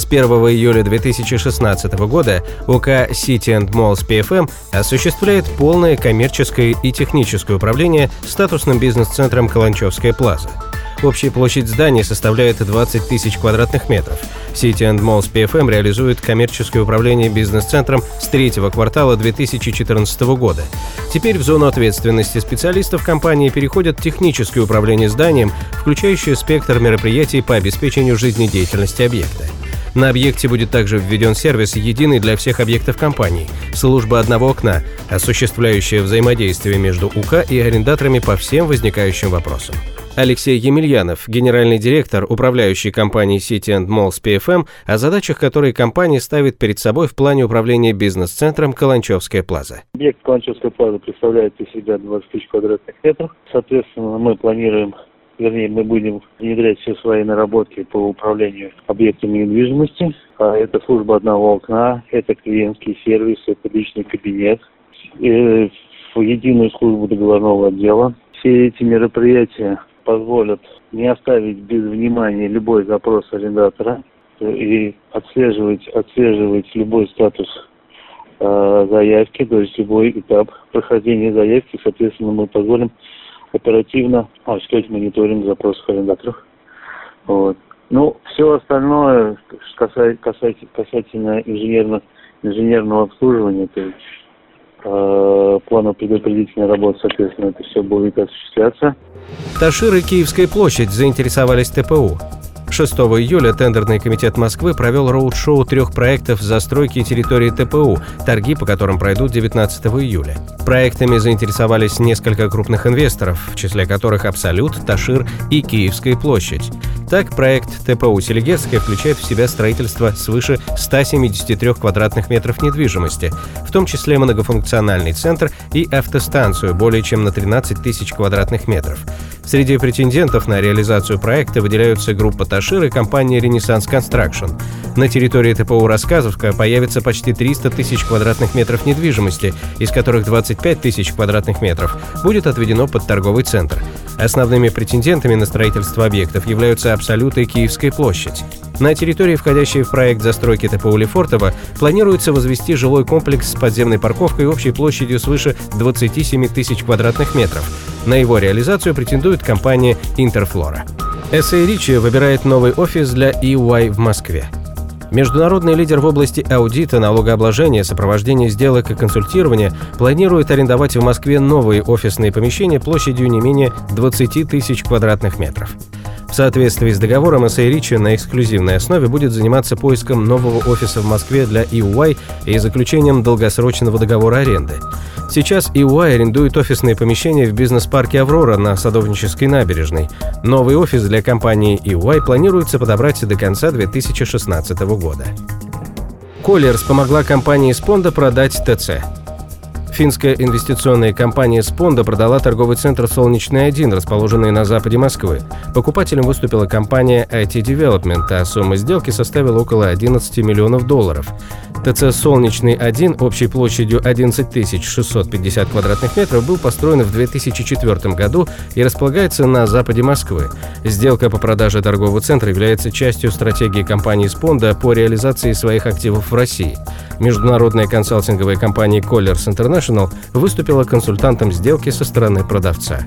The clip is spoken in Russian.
С 1 июля 2016 года УК City and Malls PFM осуществляет полное коммерческое и техническое управление статусным бизнес-центром Каланчевская плаза. Общая площадь здания составляет 20 тысяч квадратных метров. City and Malls PFM реализует коммерческое управление бизнес-центром с третьего квартала 2014 года. Теперь в зону ответственности специалистов компании переходит техническое управление зданием, включающее спектр мероприятий по обеспечению жизнедеятельности объекта. На объекте будет также введен сервис, единый для всех объектов компании, служба одного окна, осуществляющая взаимодействие между УК и арендаторами по всем возникающим вопросам. Алексей Емельянов, генеральный директор управляющей компании City and Malls PFM, о задачах, которые компания ставит перед собой в плане управления бизнес-центром Каланчевская плаза. Объект Каланчевская плаза представляет из себя 20 тысяч квадратных метров. Соответственно, мы планируем вернее, мы будем внедрять все свои наработки по управлению объектами недвижимости. А это служба одного окна, это клиентский сервис, это личный кабинет, в единую службу договорного отдела. Все эти мероприятия позволят не оставить без внимания любой запрос арендатора и отслеживать, отслеживать любой статус э, заявки, то есть любой этап прохождения заявки, соответственно, мы позволим оперативно осуществлять мониторинг запросов арендаторов. Вот. Ну, все остальное касается, касательно инженерно, инженерного обслуживания, то есть э, плана предупредительной работы, соответственно, это все будет осуществляться. Ташир и Киевская площадь заинтересовались ТПУ. 6 июля Тендерный комитет Москвы провел роуд-шоу трех проектов застройки территории ТПУ, торги по которым пройдут 19 июля. Проектами заинтересовались несколько крупных инвесторов, в числе которых Абсолют, Ташир и Киевская площадь. Так, проект ТПУ «Селигерская» включает в себя строительство свыше 173 квадратных метров недвижимости, в том числе многофункциональный центр и автостанцию более чем на 13 тысяч квадратных метров. Среди претендентов на реализацию проекта выделяются группа «Ташир» и компания «Ренессанс Констракшн». На территории ТПУ «Рассказовка» появится почти 300 тысяч квадратных метров недвижимости, из которых 25 тысяч квадратных метров будет отведено под торговый центр. Основными претендентами на строительство объектов являются Абсолют и Киевская площадь. На территории, входящей в проект застройки ТПУ Лефортово, планируется возвести жилой комплекс с подземной парковкой общей площадью свыше 27 тысяч квадратных метров. На его реализацию претендует компания «Интерфлора». SA Ричи выбирает новый офис для EY в Москве. Международный лидер в области аудита, налогообложения, сопровождения сделок и консультирования планирует арендовать в Москве новые офисные помещения площадью не менее 20 тысяч квадратных метров. В соответствии с договором SA Ричи на эксклюзивной основе будет заниматься поиском нового офиса в Москве для EY и заключением долгосрочного договора аренды. Сейчас EY арендует офисные помещения в бизнес-парке «Аврора» на Садовнической набережной. Новый офис для компании EY планируется подобрать до конца 2016 года. Коллерс помогла компании Спонда продать ТЦ. Финская инвестиционная компания «Спонда» продала торговый центр «Солнечный-1», расположенный на западе Москвы. Покупателем выступила компания IT Development, а сумма сделки составила около 11 миллионов долларов. ТЦ «Солнечный-1» общей площадью 11 650 квадратных метров был построен в 2004 году и располагается на западе Москвы. Сделка по продаже торгового центра является частью стратегии компании «Спонда» по реализации своих активов в России. Международная консалтинговая компания Colliers International выступила консультантом сделки со стороны продавца.